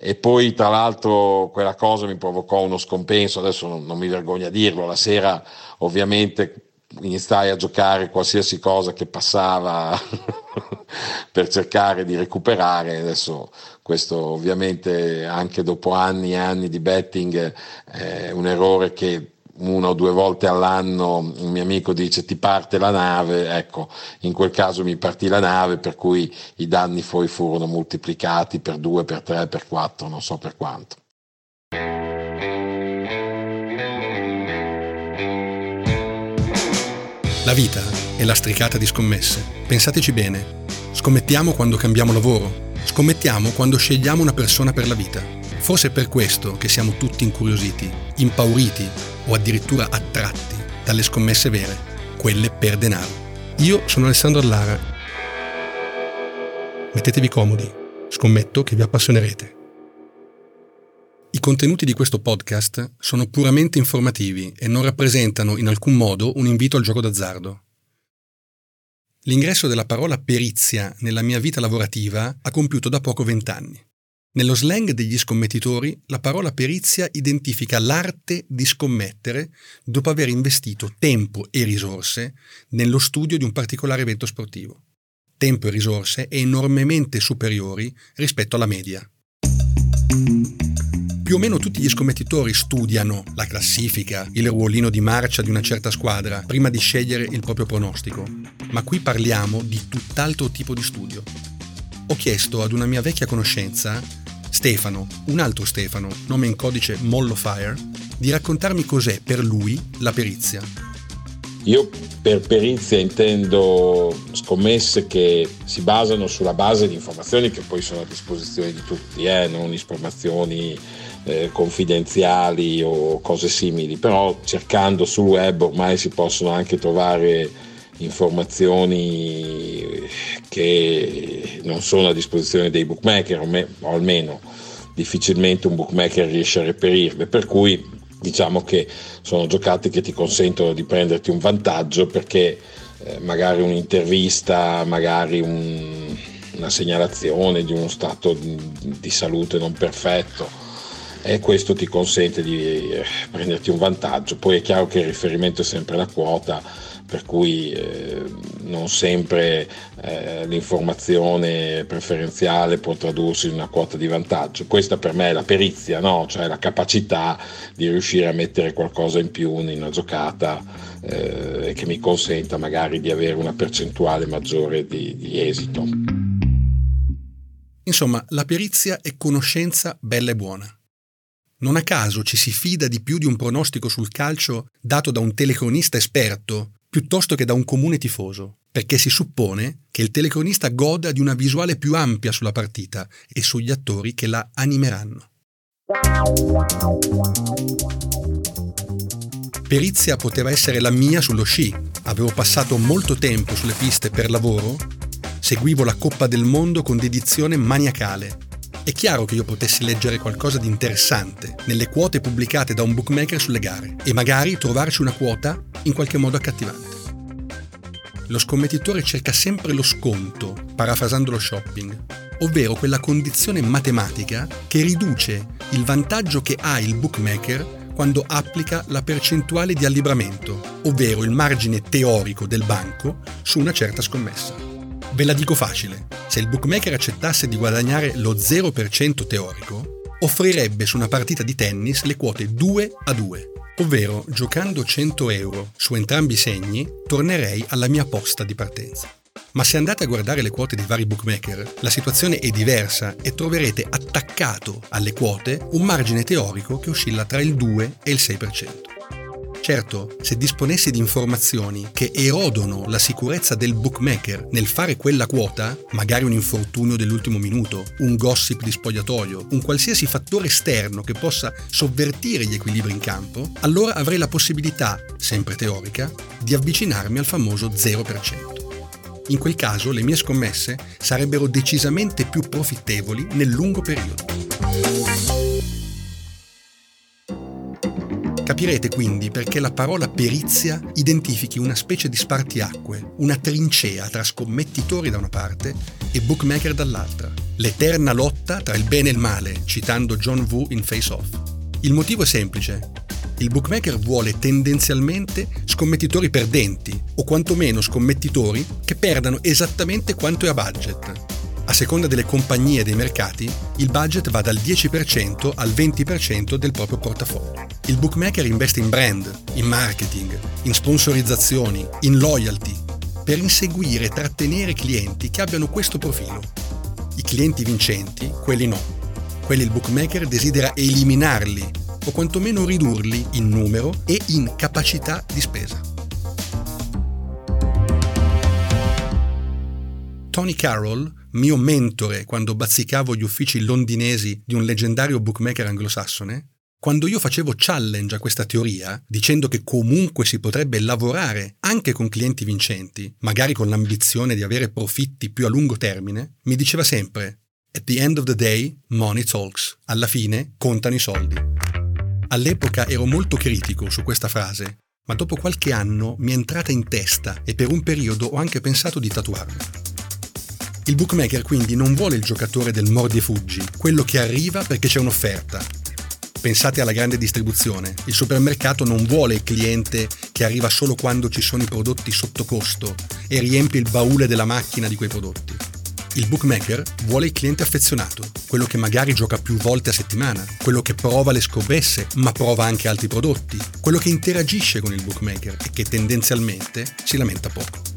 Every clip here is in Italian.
e poi tra l'altro quella cosa mi provocò uno scompenso, adesso non, non mi vergogno a dirlo, la sera ovviamente iniziai a giocare qualsiasi cosa che passava per cercare di recuperare. Adesso questo ovviamente anche dopo anni e anni di betting è un errore che una o due volte all'anno un mio amico dice ti parte la nave, ecco, in quel caso mi partì la nave per cui i danni poi furono moltiplicati per due, per tre, per quattro, non so per quanto. La vita è lastricata di scommesse. Pensateci bene. Scommettiamo quando cambiamo lavoro. Scommettiamo quando scegliamo una persona per la vita. Forse è per questo che siamo tutti incuriositi, impauriti o addirittura attratti dalle scommesse vere, quelle per denaro. Io sono Alessandro Allara. Mettetevi comodi, scommetto che vi appassionerete. I contenuti di questo podcast sono puramente informativi e non rappresentano in alcun modo un invito al gioco d'azzardo. L'ingresso della parola perizia nella mia vita lavorativa ha compiuto da poco vent'anni. Nello slang degli scommettitori, la parola perizia identifica l'arte di scommettere dopo aver investito tempo e risorse nello studio di un particolare evento sportivo. Tempo e risorse enormemente superiori rispetto alla media più o meno tutti gli scommettitori studiano la classifica, il ruolino di marcia di una certa squadra, prima di scegliere il proprio pronostico. Ma qui parliamo di tutt'altro tipo di studio. Ho chiesto ad una mia vecchia conoscenza, Stefano, un altro Stefano, nome in codice Mollo Fire, di raccontarmi cos'è per lui la perizia. Io per perizia intendo scommesse che si basano sulla base di informazioni che poi sono a disposizione di tutti, eh, non informazioni eh, confidenziali o cose simili, però cercando sul web ormai si possono anche trovare informazioni che non sono a disposizione dei bookmaker o almeno difficilmente un bookmaker riesce a reperirle, per cui diciamo che sono giocate che ti consentono di prenderti un vantaggio perché eh, magari un'intervista, magari un, una segnalazione di uno stato di, salute non perfetto e questo ti consente di eh, prenderti un vantaggio. Poi è chiaro che il riferimento è sempre la quota, per cui eh, non sempre eh, l'informazione preferenziale può tradursi in una quota di vantaggio. Questa per me è la perizia, no? cioè la capacità di riuscire a mettere qualcosa in più in una giocata eh, che mi consenta magari di avere una percentuale maggiore di, di esito. Insomma, la perizia è conoscenza bella e buona. Non a caso ci si fida di più di un pronostico sul calcio dato da un telecronista esperto piuttosto che da un comune tifoso, perché si suppone che il telecronista goda di una visuale più ampia sulla partita e sugli attori che la animeranno. Perizia poteva essere la mia sullo sci. Avevo passato molto tempo sulle piste per lavoro, seguivo la Coppa del Mondo con dedizione maniacale è chiaro che io potessi leggere qualcosa di interessante nelle quote pubblicate da un bookmaker sulle gare e magari trovarci una quota in qualche modo accattivante. Lo scommettitore cerca sempre lo sconto, parafrasando lo shopping, ovvero quella condizione matematica che riduce il vantaggio che ha il bookmaker quando applica la percentuale di allibramento, ovvero il margine teorico del banco su una certa scommessa. Ve la dico facile, se il bookmaker accettasse di guadagnare lo 0% teorico, offrirebbe su una partita di tennis le quote 2 a 2, ovvero giocando 100 euro su entrambi i segni tornerei alla mia posta di partenza. Ma se andate a guardare le quote dei vari bookmaker, la situazione è diversa e troverete attaccato alle quote un margine teorico che oscilla tra il 2 e il 6%. Certo, se disponessi di informazioni che erodono la sicurezza del bookmaker nel fare quella quota, magari un infortunio dell'ultimo minuto, un gossip di spogliatoio, un qualsiasi fattore esterno che possa sovvertire gli equilibri in campo, allora avrei la possibilità, sempre teorica, di avvicinarmi al famoso 0%. In quel caso le mie scommesse sarebbero decisamente più profittevoli nel lungo periodo. Capirete quindi perché la parola perizia identifichi una specie di spartiacque, una trincea tra scommettitori da una parte e bookmaker dall'altra. L'eterna lotta tra il bene e il male, citando John Woo in Face Off. Il motivo è semplice. Il bookmaker vuole tendenzialmente scommettitori perdenti, o quantomeno scommettitori che perdano esattamente quanto è a budget, a seconda delle compagnie e dei mercati, il budget va dal 10% al 20% del proprio portafoglio. Il bookmaker investe in brand, in marketing, in sponsorizzazioni, in loyalty, per inseguire e trattenere clienti che abbiano questo profilo. I clienti vincenti, quelli no. Quelli il bookmaker desidera eliminarli o quantomeno ridurli in numero e in capacità di spesa. Tony Carroll, mio mentore quando bazzicavo gli uffici londinesi di un leggendario bookmaker anglosassone, quando io facevo challenge a questa teoria, dicendo che comunque si potrebbe lavorare anche con clienti vincenti, magari con l'ambizione di avere profitti più a lungo termine, mi diceva sempre At the end of the day, money talks. Alla fine contano i soldi. All'epoca ero molto critico su questa frase, ma dopo qualche anno mi è entrata in testa e per un periodo ho anche pensato di tatuarla. Il bookmaker quindi non vuole il giocatore del mordi e fuggi, quello che arriva perché c'è un'offerta. Pensate alla grande distribuzione. Il supermercato non vuole il cliente che arriva solo quando ci sono i prodotti sotto costo e riempie il baule della macchina di quei prodotti. Il bookmaker vuole il cliente affezionato, quello che magari gioca più volte a settimana, quello che prova le scommesse ma prova anche altri prodotti, quello che interagisce con il bookmaker e che tendenzialmente si lamenta poco.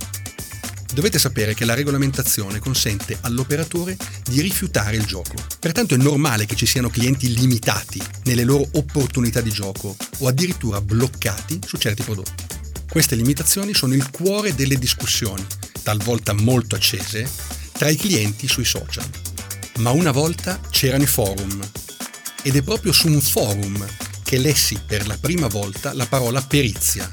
Dovete sapere che la regolamentazione consente all'operatore di rifiutare il gioco. Pertanto è normale che ci siano clienti limitati nelle loro opportunità di gioco o addirittura bloccati su certi prodotti. Queste limitazioni sono il cuore delle discussioni, talvolta molto accese, tra i clienti sui social. Ma una volta c'erano i forum ed è proprio su un forum che lessi per la prima volta la parola perizia.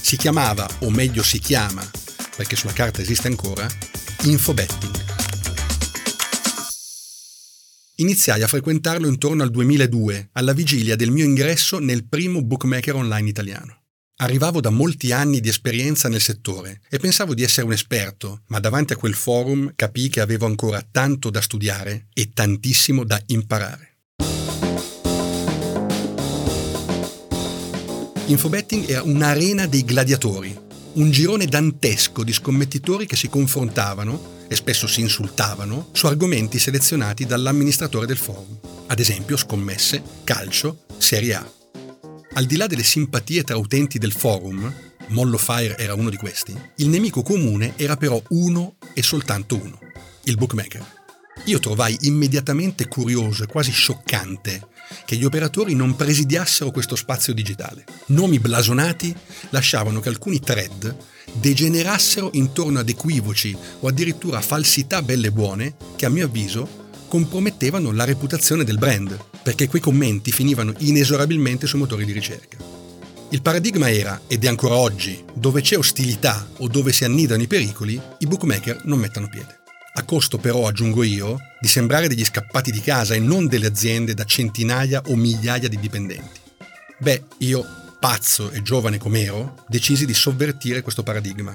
Si chiamava, o meglio si chiama, perché sulla carta esiste ancora, infobetting. Iniziai a frequentarlo intorno al 2002, alla vigilia del mio ingresso nel primo bookmaker online italiano. Arrivavo da molti anni di esperienza nel settore e pensavo di essere un esperto, ma davanti a quel forum capii che avevo ancora tanto da studiare e tantissimo da imparare. Infobetting era un'arena dei gladiatori, un girone dantesco di scommettitori che si confrontavano e spesso si insultavano su argomenti selezionati dall'amministratore del forum, ad esempio scommesse, calcio, Serie A. Al di là delle simpatie tra utenti del forum, Mollo Fire era uno di questi, il nemico comune era però uno e soltanto uno, il bookmaker. Io trovai immediatamente curioso e quasi scioccante che gli operatori non presidiassero questo spazio digitale. Nomi blasonati lasciavano che alcuni thread degenerassero intorno ad equivoci o addirittura falsità belle buone che a mio avviso compromettevano la reputazione del brand, perché quei commenti finivano inesorabilmente sui motori di ricerca. Il paradigma era, ed è ancora oggi, dove c'è ostilità o dove si annidano i pericoli, i bookmaker non mettano piede a costo però, aggiungo io, di sembrare degli scappati di casa e non delle aziende da centinaia o migliaia di dipendenti. Beh, io, pazzo e giovane com'ero, decisi di sovvertire questo paradigma.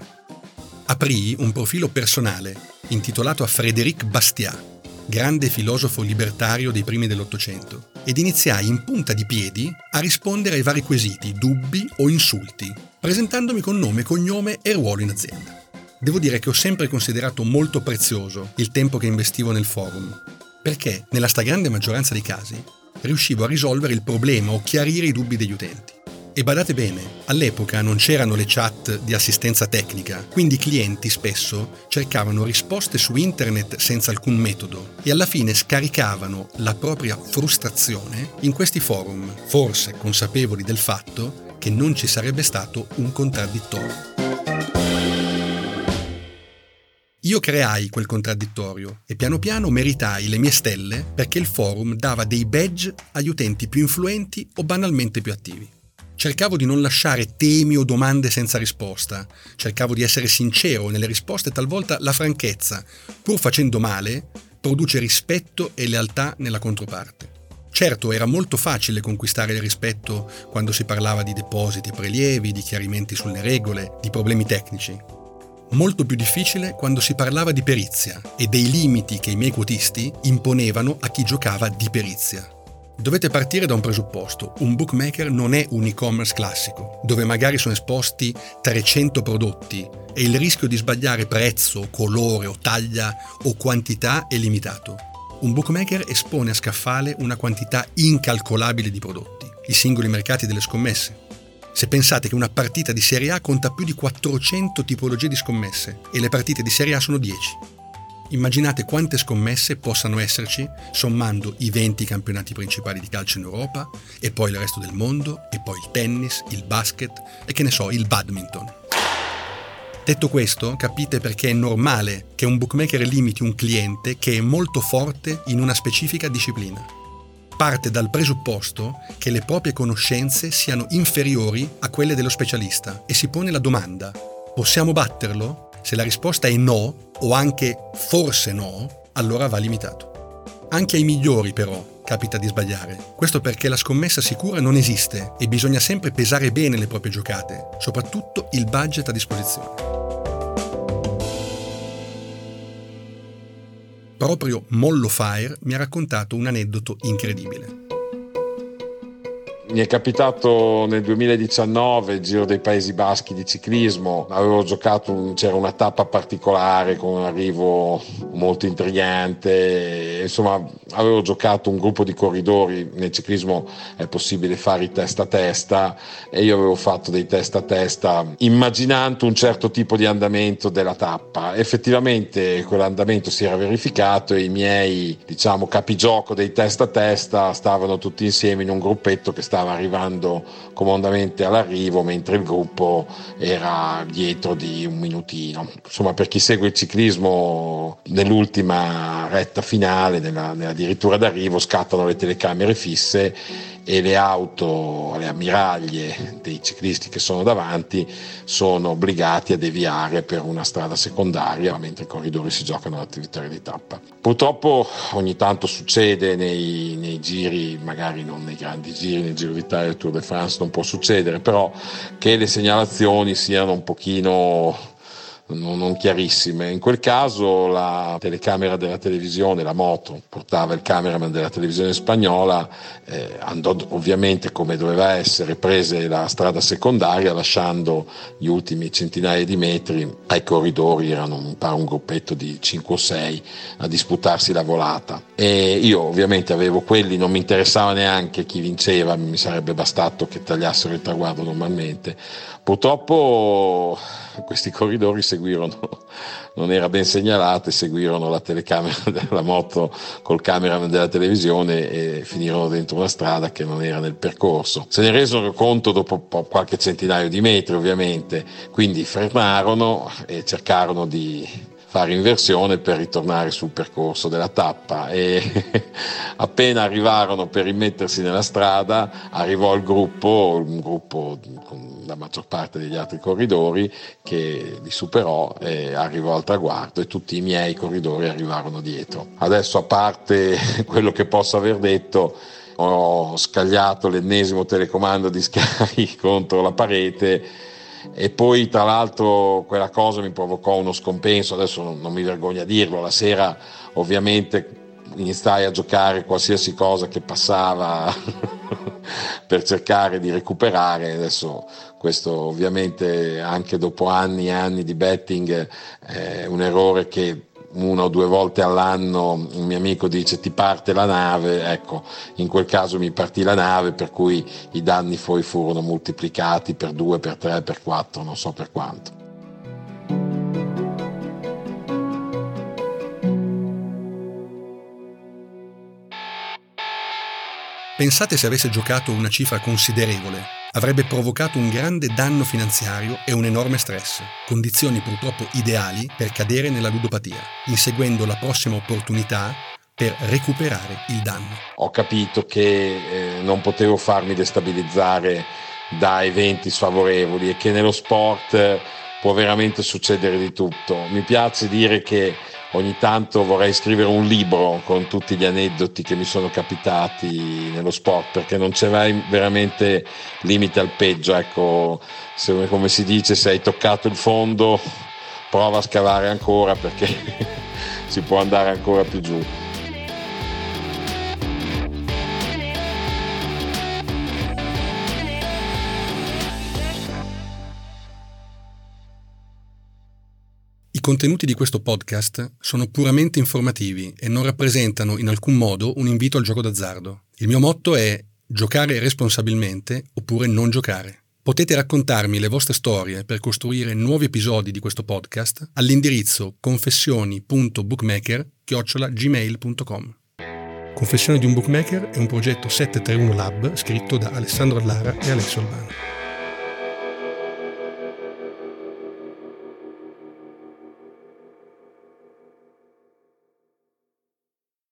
Aprii un profilo personale intitolato a Frédéric Bastiat, grande filosofo libertario dei primi dell'Ottocento, ed iniziai in punta di piedi a rispondere ai vari quesiti, dubbi o insulti, presentandomi con nome, cognome e ruolo in azienda. Devo dire che ho sempre considerato molto prezioso il tempo che investivo nel forum, perché nella stragrande maggioranza dei casi riuscivo a risolvere il problema o chiarire i dubbi degli utenti. E badate bene, all'epoca non c'erano le chat di assistenza tecnica, quindi i clienti spesso cercavano risposte su internet senza alcun metodo e alla fine scaricavano la propria frustrazione in questi forum, forse consapevoli del fatto che non ci sarebbe stato un contraddittorio. Io creai quel contraddittorio e piano piano meritai le mie stelle perché il forum dava dei badge agli utenti più influenti o banalmente più attivi. Cercavo di non lasciare temi o domande senza risposta, cercavo di essere sincero nelle risposte, talvolta la franchezza, pur facendo male, produce rispetto e lealtà nella controparte. Certo, era molto facile conquistare il rispetto quando si parlava di depositi e prelievi, di chiarimenti sulle regole, di problemi tecnici. Molto più difficile quando si parlava di perizia e dei limiti che i miei quotisti imponevano a chi giocava di perizia. Dovete partire da un presupposto. Un bookmaker non è un e-commerce classico, dove magari sono esposti 300 prodotti e il rischio di sbagliare prezzo, colore o taglia o quantità è limitato. Un bookmaker espone a scaffale una quantità incalcolabile di prodotti, i singoli mercati delle scommesse. Se pensate che una partita di Serie A conta più di 400 tipologie di scommesse e le partite di Serie A sono 10. Immaginate quante scommesse possano esserci sommando i 20 campionati principali di calcio in Europa e poi il resto del mondo e poi il tennis, il basket e che ne so, il badminton. Detto questo, capite perché è normale che un bookmaker limiti un cliente che è molto forte in una specifica disciplina. Parte dal presupposto che le proprie conoscenze siano inferiori a quelle dello specialista e si pone la domanda, possiamo batterlo? Se la risposta è no, o anche forse no, allora va limitato. Anche ai migliori però capita di sbagliare. Questo perché la scommessa sicura non esiste e bisogna sempre pesare bene le proprie giocate, soprattutto il budget a disposizione. Proprio Mollo Fire mi ha raccontato un aneddoto incredibile. Mi è capitato nel 2019 il Giro dei Paesi Baschi di ciclismo, avevo giocato, c'era una tappa particolare con un arrivo molto intrigante, insomma avevo giocato un gruppo di corridori, nel ciclismo è possibile fare i testa a testa e io avevo fatto dei testa a testa immaginando un certo tipo di andamento della tappa. Effettivamente quell'andamento si era verificato e i miei diciamo capigioco dei testa a testa stavano tutti insieme in un gruppetto che stava arrivando comodamente all'arrivo mentre il gruppo era dietro di un minutino. Insomma, per chi segue il ciclismo nell'ultima retta finale, nella, nella addirittura d'arrivo, scattano le telecamere fisse e le auto, le ammiraglie dei ciclisti che sono davanti sono obbligati a deviare per una strada secondaria mentre i corridori si giocano l'attività di tappa. Purtroppo ogni tanto succede nei, nei, giri, magari non nei grandi giri, nel Giro d'Italia il Tour de France non può succedere, però che le segnalazioni siano un pochino non, non, chiarissime. In quel caso la telecamera della televisione, la moto, portava il cameraman della televisione spagnola, eh, andò ovviamente come doveva essere, prese la strada secondaria lasciando gli ultimi centinaia di metri ai corridori, erano un, un gruppetto di 5 o 6 a disputarsi la volata. E io ovviamente avevo quelli, non mi interessava neanche chi vinceva, mi sarebbe bastato che tagliassero il traguardo normalmente. Purtroppo questi corridori seguirono, non era ben segnalate, seguirono la telecamera della moto col cameraman della televisione e finirono dentro una strada che non era nel percorso. Se ne resero conto dopo qualche centinaio di metri ovviamente, quindi fermarono e cercarono di fare inversione per ritornare sul percorso della tappa e appena arrivarono per rimettersi nella strada arrivò il gruppo, un gruppo con la maggior parte degli altri corridori che li superò e arrivò al traguardo e tutti i miei corridori arrivarono dietro. Adesso a parte quello che posso aver detto ho scagliato l'ennesimo telecomando di Sky contro la parete e poi tra l'altro quella cosa mi provocò uno scompenso, adesso non, non mi vergogno a dirlo, la sera ovviamente iniziai a giocare qualsiasi cosa che passava per cercare di recuperare, adesso questo ovviamente anche dopo anni e anni di betting è un errore che una o due volte all'anno un mio amico dice ti parte la nave, ecco, in quel caso mi partì la nave per cui i danni poi furono moltiplicati per due, per tre, per quattro, non so per quanto. Pensate se avesse giocato una cifra considerevole avrebbe provocato un grande danno finanziario e un enorme stress, condizioni purtroppo ideali per cadere nella ludopatia, inseguendo la prossima opportunità per recuperare il danno. Ho capito che eh, non potevo farmi destabilizzare da eventi sfavorevoli e che nello sport può veramente succedere di tutto. Mi piace dire che ogni tanto vorrei scrivere un libro con tutti gli aneddoti che mi sono capitati nello sport perché non c'è mai veramente limite al peggio ecco. Se, come si dice se hai toccato il fondo prova a scavare ancora perché si può andare ancora più giù contenuti di questo podcast sono puramente informativi e non rappresentano in alcun modo un invito al gioco d'azzardo. Il mio motto è giocare responsabilmente oppure non giocare. Potete raccontarmi le vostre storie per costruire nuovi episodi di questo podcast all'indirizzo confessioni.bookmaker.gmail.com Confessione di un bookmaker è un progetto 731 Lab scritto da Alessandro Allara e Alessio Albano.